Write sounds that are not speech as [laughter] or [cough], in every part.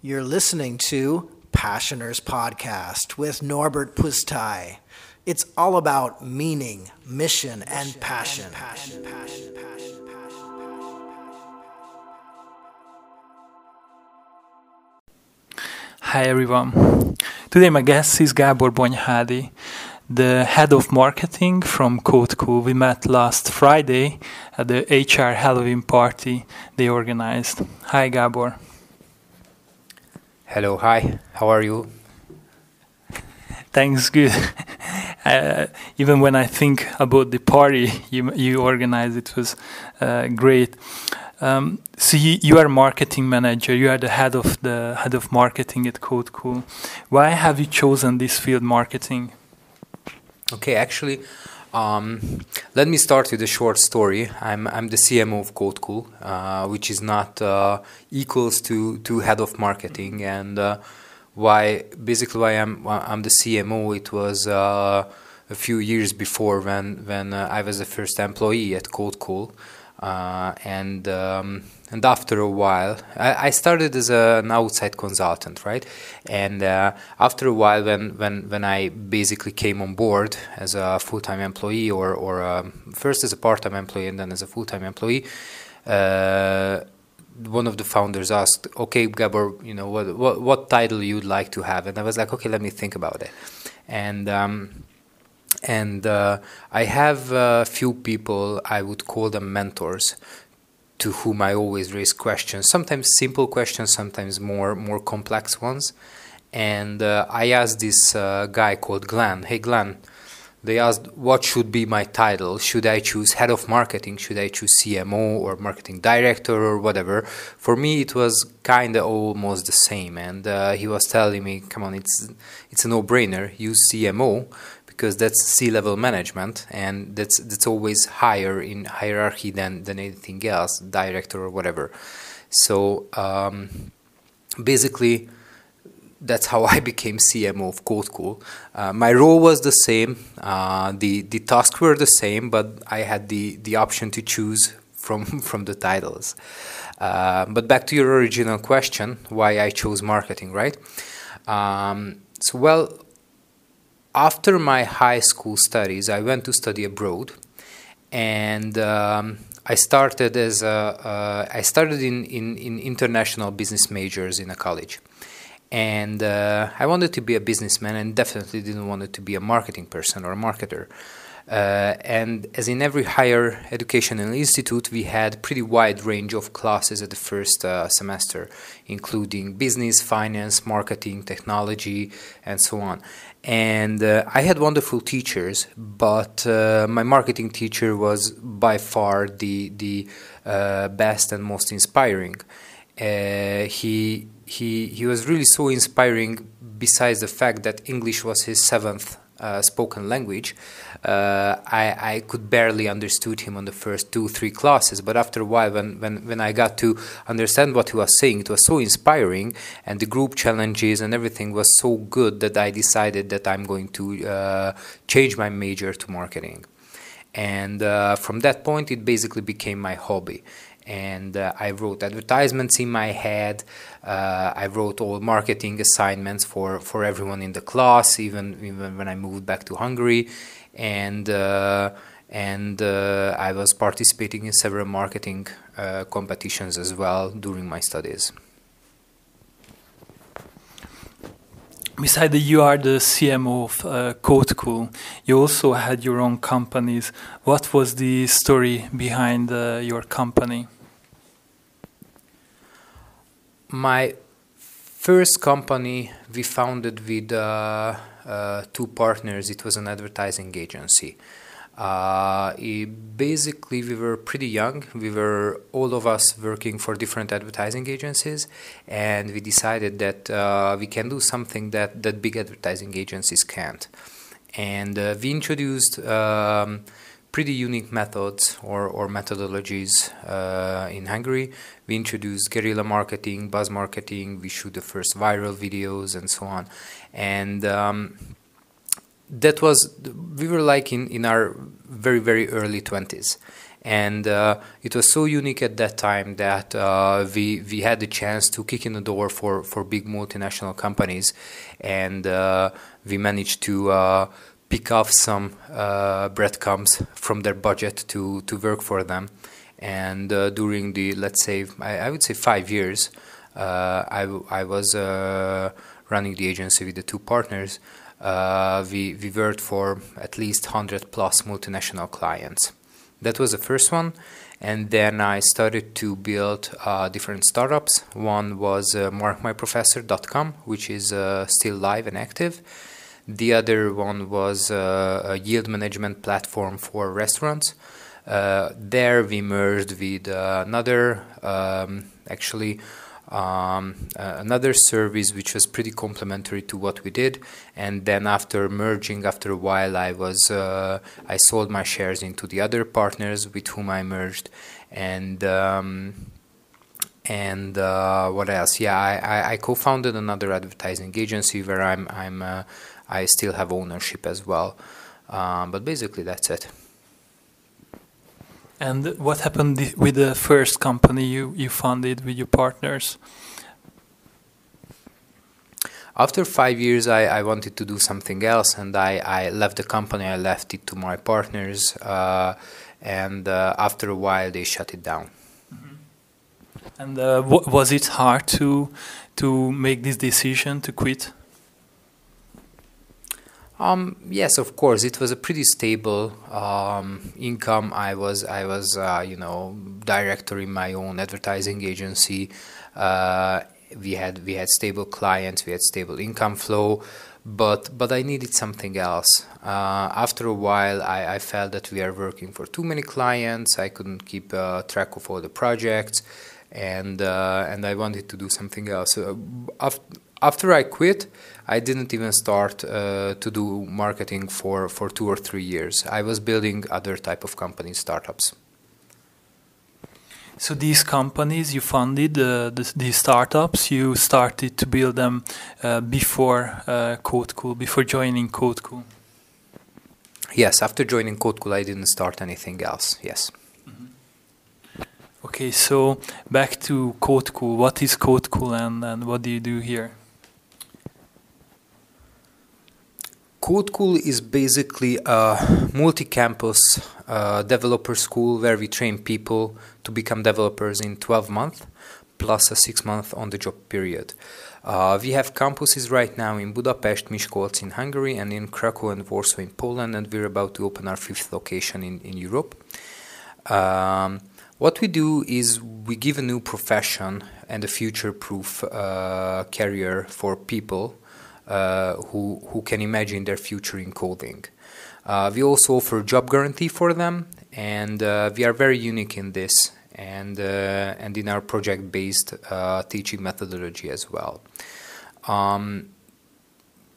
You're listening to Passioners Podcast with Norbert Pustai. It's all about meaning, mission, and passion. Hi everyone. Today my guest is Gabor Bonyhadi, the head of marketing from CodeCool. We met last Friday at the HR Halloween party they organized. Hi Gabor. Hello, hi. How are you? Thanks, good. [laughs] Uh, even when I think about the party you you organized, it was uh, great. Um, so you, you are marketing manager. You are the head of the head of marketing at CodeCool. Why have you chosen this field, marketing? Okay, actually, um, let me start with a short story. I'm I'm the CMO of CodeCool, uh, which is not uh, equals to to head of marketing. And uh, why basically why I'm I'm the CMO. It was uh, a few years before when when uh, I was the first employee at CodeCool. Uh, and um, and after a while, I, I started as a, an outside consultant, right? And uh, after a while, when when when I basically came on board as a full time employee, or or um, first as a part time employee and then as a full time employee. Uh, one of the founders asked, "Okay, Gabor, you know what, what what title you'd like to have?" And I was like, "Okay, let me think about it." And um, and uh, I have a few people, I would call them mentors, to whom I always raise questions. Sometimes simple questions, sometimes more more complex ones. And uh, I asked this uh, guy called Glenn, "Hey Glenn," they asked what should be my title. Should I choose head of marketing? Should I choose CMO or marketing director or whatever? For me, it was kind of almost the same. And uh, he was telling me, "Come on, it's it's a no-brainer. Use CMO." Because that's C-level management, and that's that's always higher in hierarchy than than anything else, director or whatever. So um, basically, that's how [laughs] I became CMO of CodeCool. Uh, my role was the same, uh, the the tasks were the same, but I had the the option to choose from [laughs] from the titles. Uh, but back to your original question, why I chose marketing, right? Um, so well after my high school studies, I went to study abroad, and um, I started as a, uh, I started in, in, in, international business majors in a college, and uh, I wanted to be a businessman, and definitely didn't want to be a marketing person or a marketer. Uh, and as in every higher educational institute, we had pretty wide range of classes at the first uh, semester, including business, finance, marketing, technology, and so on. And uh, I had wonderful teachers, but uh, my marketing teacher was by far the the uh, best and most inspiring. Uh, he he he was really so inspiring. Besides the fact that English was his seventh spoken language, uh, I, I could barely understood him on the first two three classes. But after a while, when, when when I got to understand what he was saying, it was so inspiring, and the group challenges and everything was so good that I decided that I'm going to uh, change my major to marketing. And uh, from that point, it basically became my hobby and uh, I wrote advertisements in my head. Uh, I wrote all marketing assignments for, for everyone in the class, even even when I moved back to Hungary, and uh, and uh, I was participating in several marketing uh, competitions as well during my studies. Besides that you are the CMO of uh, CodeCool, you also had your own companies. What was the story behind uh, your company? My first company we founded with uh, two partners. It was an advertising agency. Uh, basically, we were pretty young. We were all of us working for different advertising agencies, and we decided that uh, we can do something that that big advertising agencies can't. And uh, we introduced. Um, pretty unique methods or, or methodologies uh, in Hungary. We introduced guerrilla marketing, buzz marketing, we shoot the first viral videos and so on. And um, that was, we were like in, in our very, very early 20s. and uh, it was so unique at that time that uh, we we had the chance to kick in the door for for big multinational companies, and uh, we managed to uh, pick off some uh, breadcrumbs from their budget to to work for them, and uh, during the let's say I, I would say five years, I I was running the agency with the two partners. we we worked for at least hundred plus multinational clients that was the first one. And then I started to build uh, different startups. One was uh, markmyprofessor.com, which is uh, still live and active. The other one was uh, a yield management platform for restaurants. Uh, there we merged with another, um, actually, um, uh, another service which was pretty complementary to what we did. And then after merging, after a while, I was uh, I sold my shares into the other partners with whom I merged, and. Um, and uh, what else? Yeah, I, I, I, co-founded another advertising agency where I'm I'm uh, I still have ownership as well. Um, but basically, that's it. And what happened with the first company you, you funded with your partners? After five years, I, I wanted to do something else, and I, I left the company. I left it to my partners, uh, and uh, after a while, they shut it down. Mm-hmm. And uh, was it hard to to make this decision to quit? Um, yes, of course. It was a pretty stable um, income. I was, I was, uh, you know, director in my own advertising agency. Uh, we had, we had stable clients. We had stable income flow, but, but I needed something else. Uh, after a while, I, I, felt that we are working for too many clients. I couldn't keep uh, track of all the projects, and uh, and I wanted to do something else. after, after I quit, I didn't even start uh, to do marketing for, for two or three years. I was building other type of companies, startups. So these companies you funded, uh, the, these startups, you started to build them uh, before uh, CodeCool, before joining CodeCool. Yes, after joining CodeCool, I didn't start anything else. Yes. Mm-hmm. Okay, so back to CodeCool. What is CodeCool and, and what do you do here? CodeCool is basically a multi-campus uh, developer school where we train people to become developers in 12 months plus a six month on the job period. Uh, we have campuses right now in Budapest, Miskolc in Hungary, and in Krakow and Warsaw in Poland, and we're about to open our fifth location in, in Europe. Um, what we do is we give a new profession and a future proof uh, career for people who, who can imagine their future in coding. Uh, we also offer job guarantee for them, and uh, we are very unique in this and, and in our project-based teaching methodology as well. Um,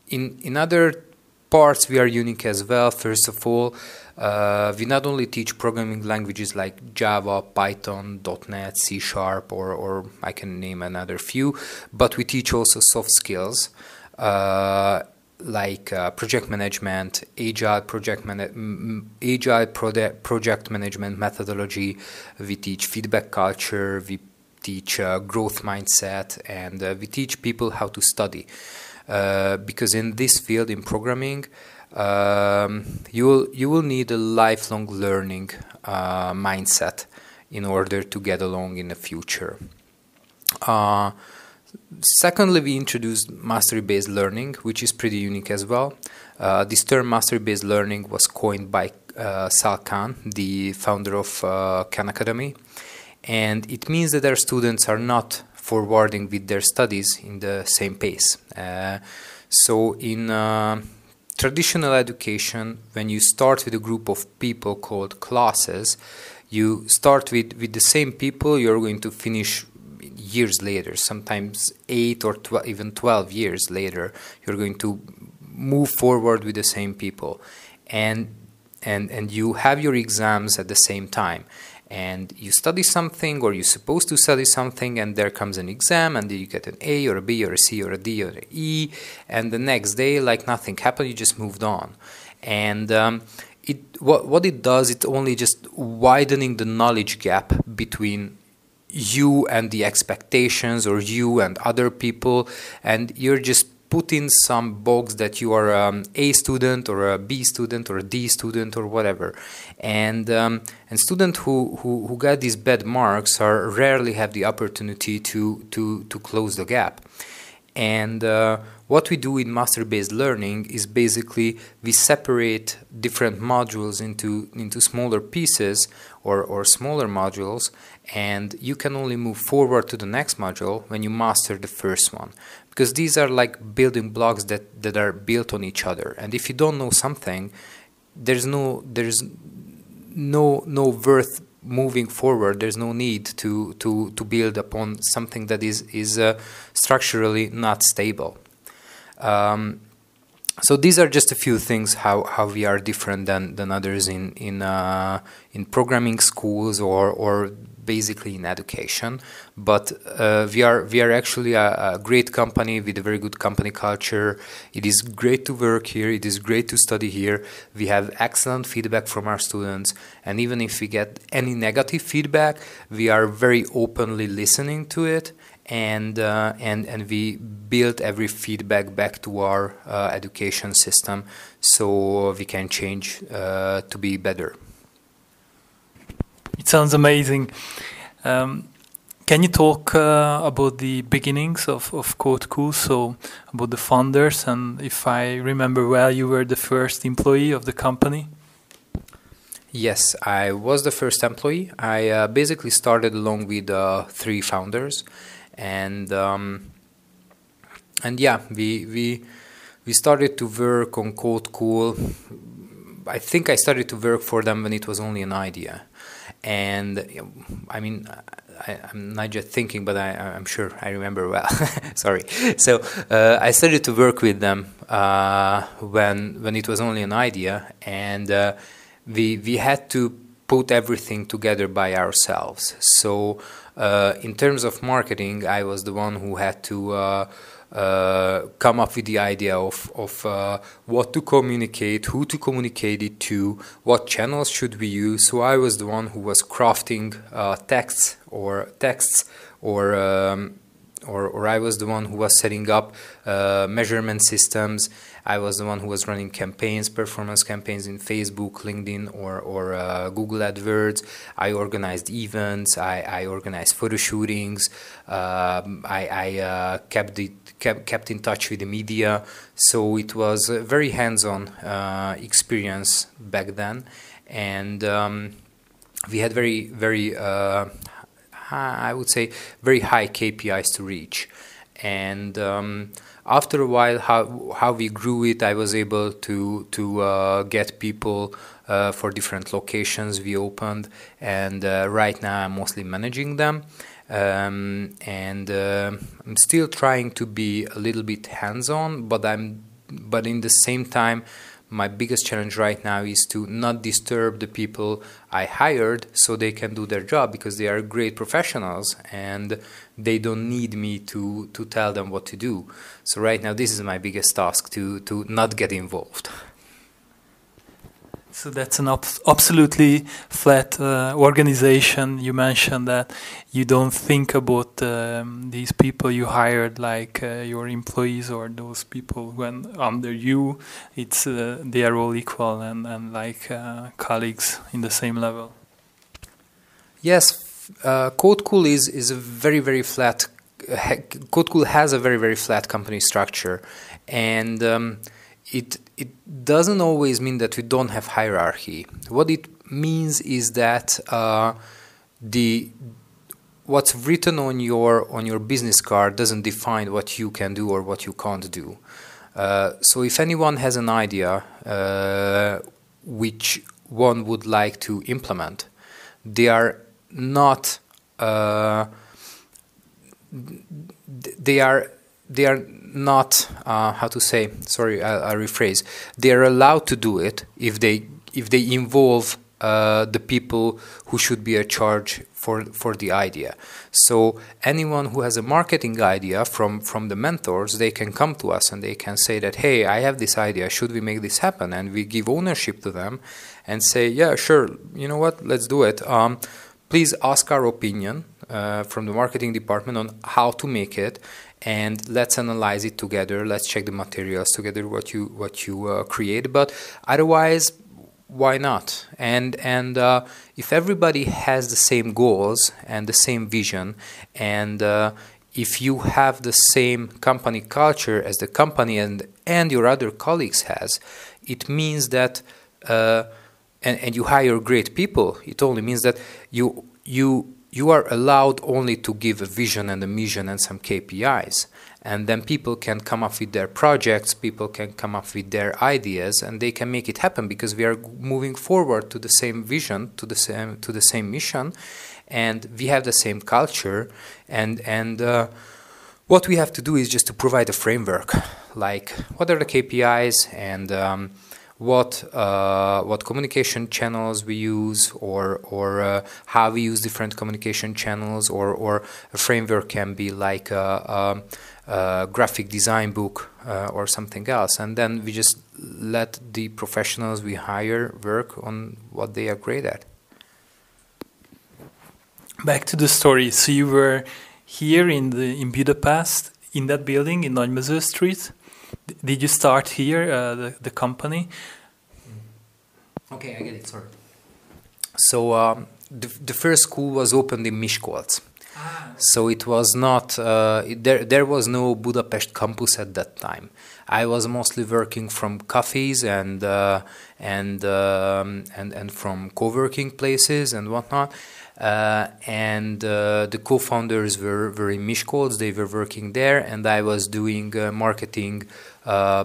in, in other parts we are unique as well. First of all, uh, we not only teach programming languages like Java, Python, .NET, C Sharp, or, or I can name another few, but we teach also soft skills. Uh, like uh, project management, agile project man- agile project project management methodology. We teach feedback culture. We teach uh, growth mindset, and uh, we teach people how to study. Uh, because in this field, in programming, um, you will you will need a lifelong learning uh, mindset in order to get along in the future. Secondly, we introduced mastery based learning, which is pretty unique as well. Uh, this term mastery based learning was coined by uh, Sal Khan, the founder of uh, Khan Academy, and it means that our students are not forwarding with their studies in the same pace. Uh, so, in uh, traditional education, when you start with a group of people called classes, you start with, with the same people, you're going to finish years later, sometimes eight or even 12 years later, you're going to move forward with the same people. And, and, and you have your exams at the same time. And you study something, or you're supposed to study something, and there comes an exam, and you get an A, or a B, or a C, or a D, or an E. And the next day, like nothing happened, you just moved on. And um, it what what it does it's only just widening the knowledge gap between you and the expectations or you and other people and you're just put in some box that you are um, a student or a B student or a D student or whatever, and um, and students who, who who get these bad marks are rarely have the opportunity to to to close the gap, and uh, what we do in master-based learning is basically we separate different modules into into smaller pieces or or smaller modules and you can only move forward to the next module when you master the first one because these are like building blocks that, that are built on each other. And if you don't know something there's no there's no no worth moving forward. There's no need to to to build upon something that is is uh, structurally not stable. Um, so these are just a few things how, how we are different than, than others in in uh, in programming schools or or basically in education. But uh, we are we are actually a, a, great company with a very good company culture. It is great to work here. It is great to study here. We have excellent feedback from our students, and even if we get any negative feedback, we are very openly listening to it. And, uh, and and we build every feedback back to our uh, education system so we can change uh, to be better. It sounds amazing. Um, can you talk uh, about the beginnings of, of Code Cool? So, about the founders, and if I remember well, you were the first employee of the company? Yes, I was the first employee. I uh, basically started along with uh, three founders, and um, and yeah, we we we started to work on Code Cool. I think I started to work for them when it was only an idea and I mean, I, am not just thinking, but I, am sure I remember well. [laughs] Sorry. So uh, I started to work with them uh, when when it was only an idea, and uh, we we had to put everything together by ourselves. So uh, in terms of marketing, I was the one who had to uh, come up with the idea of, of uh, what to communicate, who to communicate it to, what channels should we use. So I was the one who was crafting uh, texts or texts or um, or, or I was the one who was setting up uh, measurement systems. I was the one who was running campaigns, performance campaigns in Facebook, LinkedIn, or, or uh, Google AdWords. I organized events. I, I organized photo shootings. Um, I, I uh, kept, the, kept, kept in touch with the media. So it was a very hands-on uh, experience back then. And um, we had very, very uh, I would say, very high KPIs to reach. And um, after a while, how how we grew it, I was able to to uh, get people uh, for different locations we opened, and uh, right now I'm mostly managing them. Um, and uh, I'm still trying to be a little bit hands-on, but I'm but in the same time my biggest challenge right now is to not disturb the people I hired so they can do their job because they are great professionals and they don't need me to, to tell them what to do. So right now this is my biggest task to, to not get involved. So that's an absolutely flat uh, organization. You mentioned that you don't think about um, these people you hired like uh, your employees or those people when under you. It's uh, they are all equal and and like uh, colleagues in the same level. Yes, uh, Code Cool is is a very very flat. Code Cool has a very very flat company structure, and. Um, it it doesn't always mean that we don't have hierarchy. What it means is that uh, the what's written on your on your business card doesn't define what you can do or what you can't do. Uh, so if anyone has an idea uh, which one would like to implement, they are not uh, they are they are not uh, how to say sorry I, I rephrase they are allowed to do it if they if they involve uh, the people who should be a charge for for the idea. So anyone who has a marketing idea from from the mentors, they can come to us and they can say that, hey, I have this idea. Should we make this happen? And we give ownership to them, and say, yeah, sure. You know what? Let's do it. Um, please ask our opinion uh, from the marketing department on how to make it and let's analyze it together. Let's check the materials together what you what you uh, create. But otherwise why not? And and uh, if everybody has the same goals and the same vision and uh, if you have the same company culture as the company and and your other colleagues has it means that uh, and, and you hire great people. It only means that you you you are allowed only to give a vision and a mission and some KPIs. And then people can come up with their projects, people can come up with their ideas, and they can make it happen because we are moving forward to the same vision, to the same to the same mission, and we have the same culture. And and uh, what we have to do is just to provide a framework, like what are the KPIs and um, what uh, what communication channels we use or or uh, how we use different communication channels or or a framework can be like a, a, a graphic design book uh, or something else. And then we just let the professionals we hire work on what they are great at. Back to the story. So you were here in the in Budapest in that building in Nagymező Street did you start here, uh, the, the company? Okay, I get it. Sorry. So um, the, the first school was opened in Miskolc. Ah. So it was not uh, there. There was no Budapest campus at that time. I was mostly working from cafes and uh, and um, and and from co-working places and whatnot. Uh, and uh, the co-founders were, were in. They were working there, and I was doing uh, marketing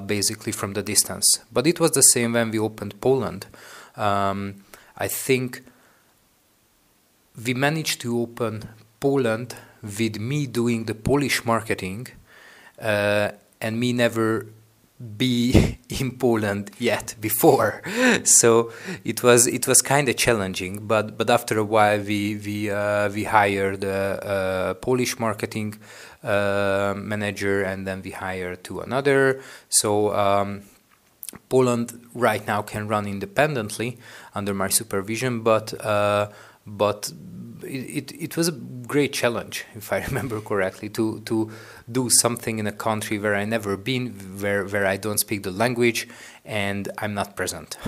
basically from the distance. But it was the same when we opened Poland. Um, I think we managed to open Poland with me doing the Polish marketing uh, and me never be [laughs] in Poland yet before. so it was it was kind of challenging. But but after a while we we uh, we hired a, a Polish marketing uh, manager and then we hired to another. So. Um, Poland right now can run independently under my supervision, but uh, but it, it was a great challenge, if I [laughs] remember correctly, to to do something in a country where I never been, where where I don't speak the language, and I'm not present.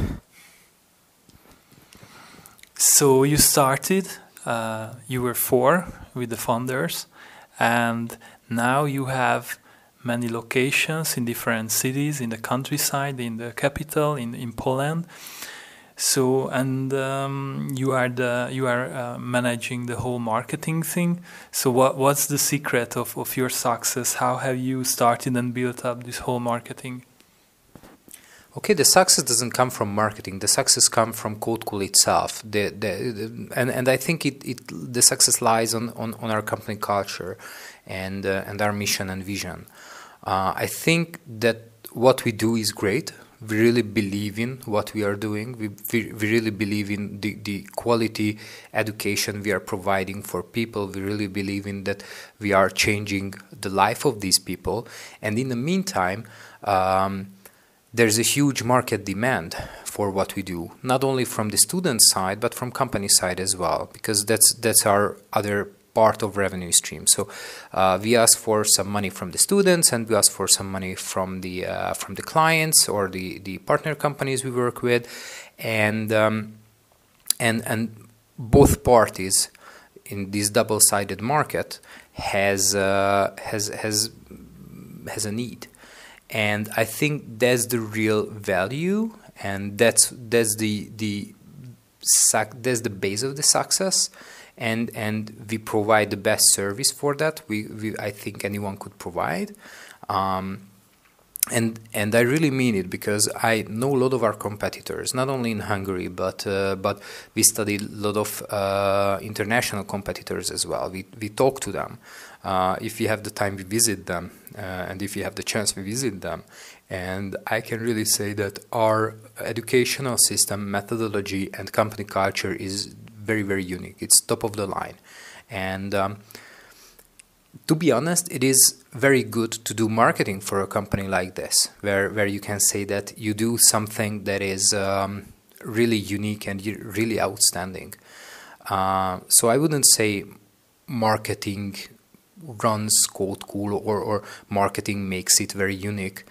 So you started. Uh, you were four with the founders, and now you have many locations in different cities, in the countryside, in the capital, in, in Poland. So and um, you are the you are uh, managing the whole marketing thing. So what what's the secret of, of your success? How have you started and built up this whole marketing? Okay, the success doesn't come from marketing. The success comes from CodeCool itself. The, the, the, and, and I think it, it the success lies on, on, on our company culture and uh, and our mission and vision. Uh, I think that what we do is great. We really believe in what we are doing. We, we, we really believe in the, the quality education we are providing for people. We really believe in that we are changing the life of these people. And in the meantime, um, there's a huge market demand for what we do, not only from the student side, but from company side as well, because that's that's our other part of revenue stream. So uh, we ask for some money from the students, and we ask for some money from the uh, from the clients or the the partner companies we work with, and um, and and both parties in this double-sided market has uh, has has has a need, and I think that's the real value, and that's that's the the that's the base of the success and and we provide the best service for that. We, we I think anyone could provide. Um, and and I really mean it because I know a lot of our competitors, not only in Hungary, but uh, but we study a lot of uh, international competitors as well. We we talk to them. Uh, if we have the time, we visit them, uh, and if we have the chance, we visit them. And I can really say that our educational system, methodology, and company culture is very very unique. It's top of the line, and. Um, to be honest, it is very good to do marketing for a company like this, where where you can say that you do something that is um, really unique and really outstanding. Uh, so I wouldn't say marketing runs Codecool or or marketing makes it very unique.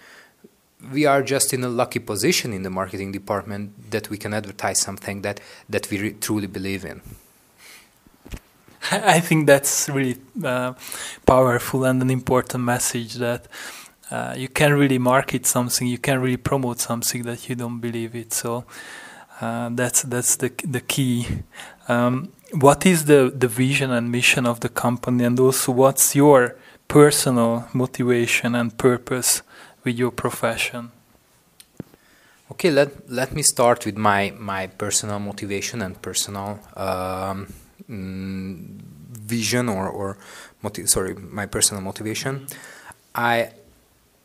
We are just in a lucky position in the marketing department that we can advertise something that that we truly believe in. I think that's really uh, powerful and an important message that uh, you can really market something, you can really promote something that you don't believe it. So uh, that's that's the the key. Um, what is the the vision and mission of the company, and also what's your personal motivation and purpose with your profession? Okay, let let me start with my my personal motivation and personal. Um, mm, vision or or motiv- sorry my personal motivation i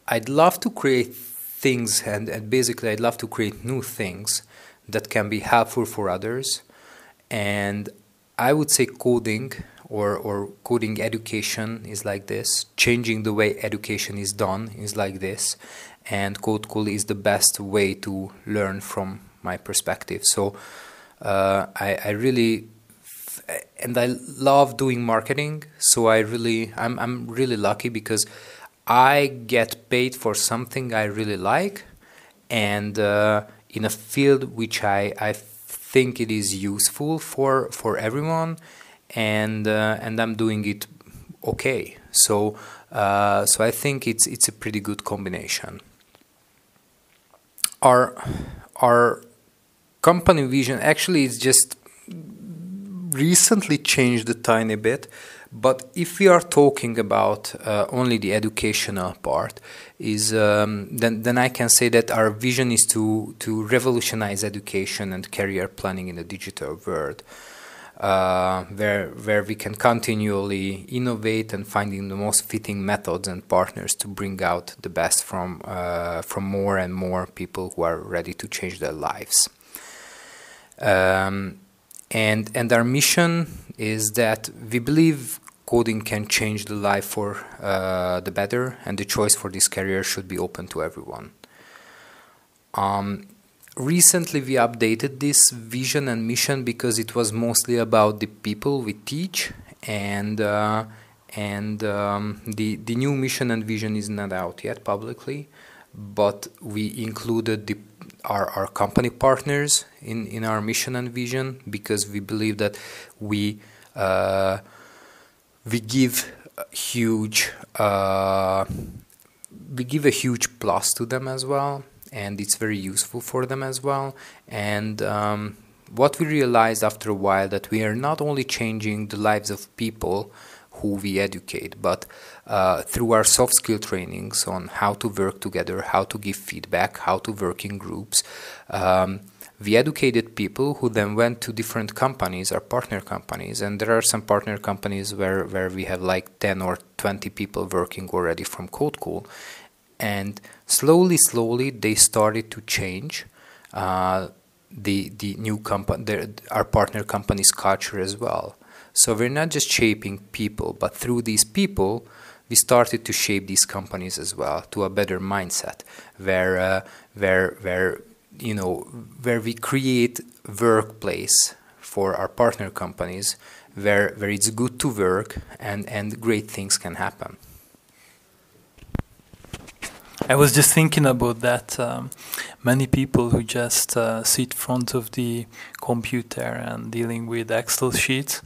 i'd love to create things and, and basically i'd love to create new things that can be helpful for others and i would say coding or, or coding education is like this. Changing the way education is done is like this. And Codecool is the best way to learn from my perspective. So uh, I, I really and I love doing marketing. So I really, I'm, I'm really lucky because I get paid for something I really like, and uh, in a field which I, I think it is useful for for everyone, and uh, and I'm doing it okay. So uh, so I think it's it's a pretty good combination. Our our company vision actually is just recently changed a tiny bit, but if we are talking about uh, only the educational part, is um, then then I can say that our vision is to to revolutionize education and career planning in the digital world. Uh, where where we can continually innovate and finding the most fitting methods and partners to bring out the best from uh, from more and more people who are ready to change their lives. Um, and and our mission is that we believe coding can change the life for uh, the better, and the choice for this career should be open to everyone. Um, recently, we updated this vision and mission because it was mostly about the people we teach, and uh, and um, the the new mission and vision is not out yet publicly, but we included the our, our company partners in, in our mission and vision because we believe that we uh, we give huge uh, we give a huge plus to them as well and it's very useful for them as well and um, what we realized after a while that we are not only changing the lives of people who we educate, but uh, through our soft skill trainings on how to work together, how to give feedback, how to work in groups. Um, we educated people who then went to different companies, our partner companies, and there are some partner companies where, where we have like 10 or 20 people working already from Codecool. And slowly, slowly, they started to change uh, the the new company, our partner company's culture as well. So we're not just shaping people, but through these people, we started to shape these companies as well to a better mindset, where uh, where where you know where we create workplace for our partner companies, where where it's good to work and and great things can happen. I was just thinking about that. Um, many people who just uh, sit in front of the computer and dealing with Excel sheets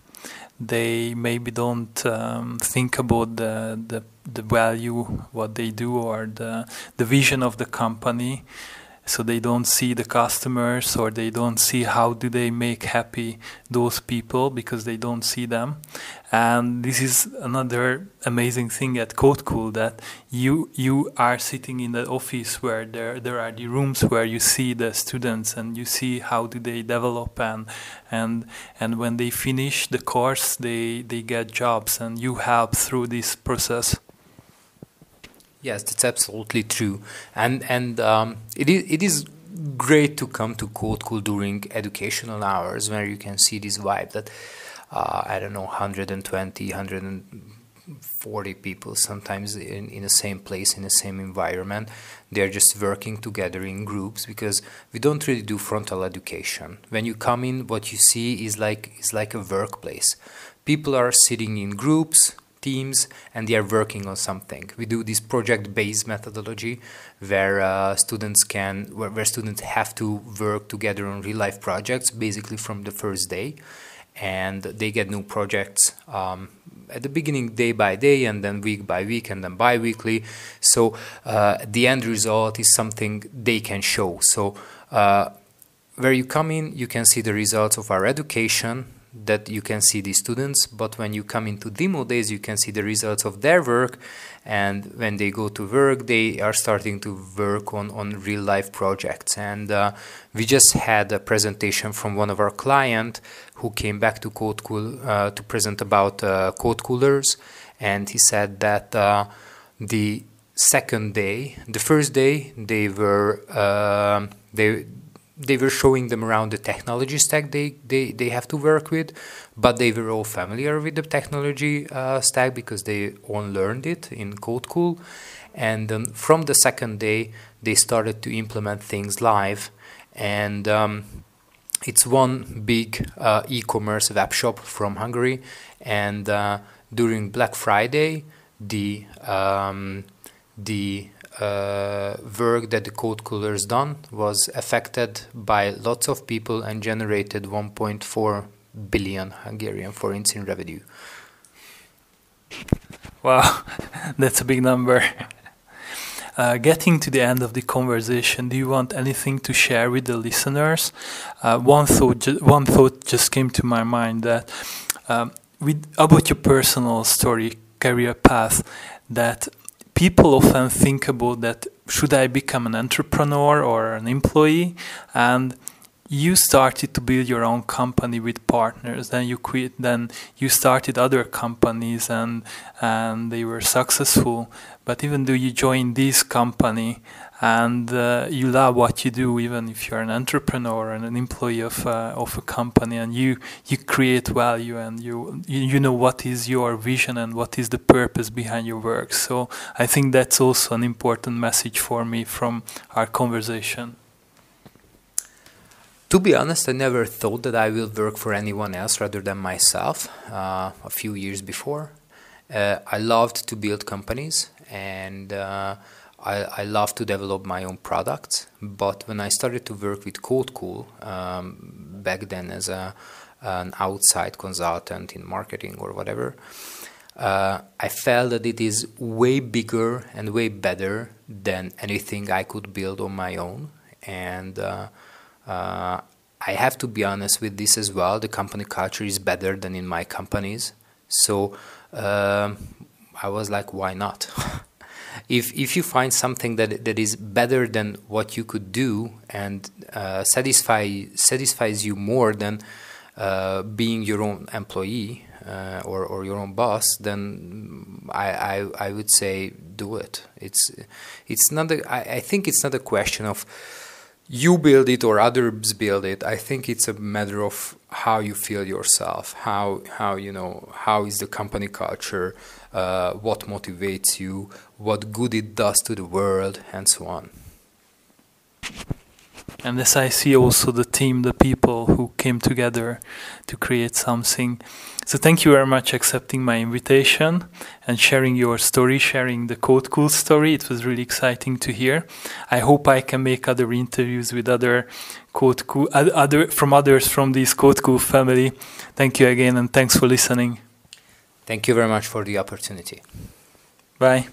they maybe don't um, think about the, the the value what they do or the the vision of the company so they don't see the customers or they don't see how do they make happy those people because they don't see them and this is another amazing thing at CodeCool that you you are sitting in the office where there there are the rooms where you see the students and you see how do they develop and and and when they finish the course they they get jobs and you help through this process. Yes, that's absolutely true, and and um, it is it is great to come to CodeCool during educational hours where you can see this vibe that uh, I don't know 120, 140 people sometimes in in the same place in the same environment. They're just working together in groups because we don't really do frontal education. When you come in, what you see is like is like a workplace. People are sitting in groups teams and they are working on something. We do this project-based methodology where uh, students can where, where, students have to work together on real-life projects basically from the first day, and they get new projects um, at the beginning day by day and then week by week and then bi-weekly. So uh, the end result is something they can show. So uh, where you come in, you can see the results of our education that you can see the students, but when you come into demo days, you can see the results of their work. And when they go to work, they are starting to work on, on real life projects. And uh, we just had a presentation from one of our client who came back to Code Cool uh, to present about uh, code coolers. And he said that uh, the second day, the first day, they were uh, they they were showing them around the technology stack they, they, they have to work with, but they were all familiar with the technology uh, stack because they all learned it in CodeCool. And um, from the second day, they started to implement things live. And um, it's one big uh, e-commerce web shop from Hungary. And uh, during Black Friday, the um, the uh, work that the code coolers done was affected by lots of people and generated 1.4 billion Hungarian forints in revenue. Wow, [laughs] that's a big number. Uh, getting to the end of the conversation, do you want anything to share with the listeners? Uh, one thought, ju- one thought just came to my mind that um, with about your personal story, career path, that people often think about that should I become an entrepreneur or an employee? And you started to build your own company with partners then you quit then you started other companies and and they were successful but even though you joined this company and uh, you love what you do, even if you're an entrepreneur and an employee of uh, of a company, and you you create value and you, you know what is your vision and what is the purpose behind your work. So I think that's also an important message for me from our conversation. To be honest, I never thought that I will work for anyone else rather than myself. Uh, a few years before, uh, I loved to build companies and uh, I, I love to develop my own products, but when I started to work with CodeCool um, back then as a an outside consultant in marketing or whatever, uh, I felt that it is way bigger and way better than anything I could build on my own. And uh, uh, I have to be honest with this as well. The company culture is better than in my companies. So um, I was like, why not? [laughs] if if you find something that that is better than what you could do and uh, satisfy satisfies you more than uh, being your own employee uh, or or your own boss, then I, I I would say do it. It's it's not a, I, I think it's not a question of you build it or others build it. I think it's a matter of how you feel yourself, how how you know how is the company culture, uh, what motivates you, what good it does to the world, and so on. And as I see also the team, the people who came together to create something. So thank you very much accepting my invitation and sharing your story, sharing the Code Cool story. It was really exciting to hear. I hope I can make other interviews with other Code Cool, other from others from this Code Cool family. Thank you again and thanks for listening. Thank you very much for the opportunity. Bye.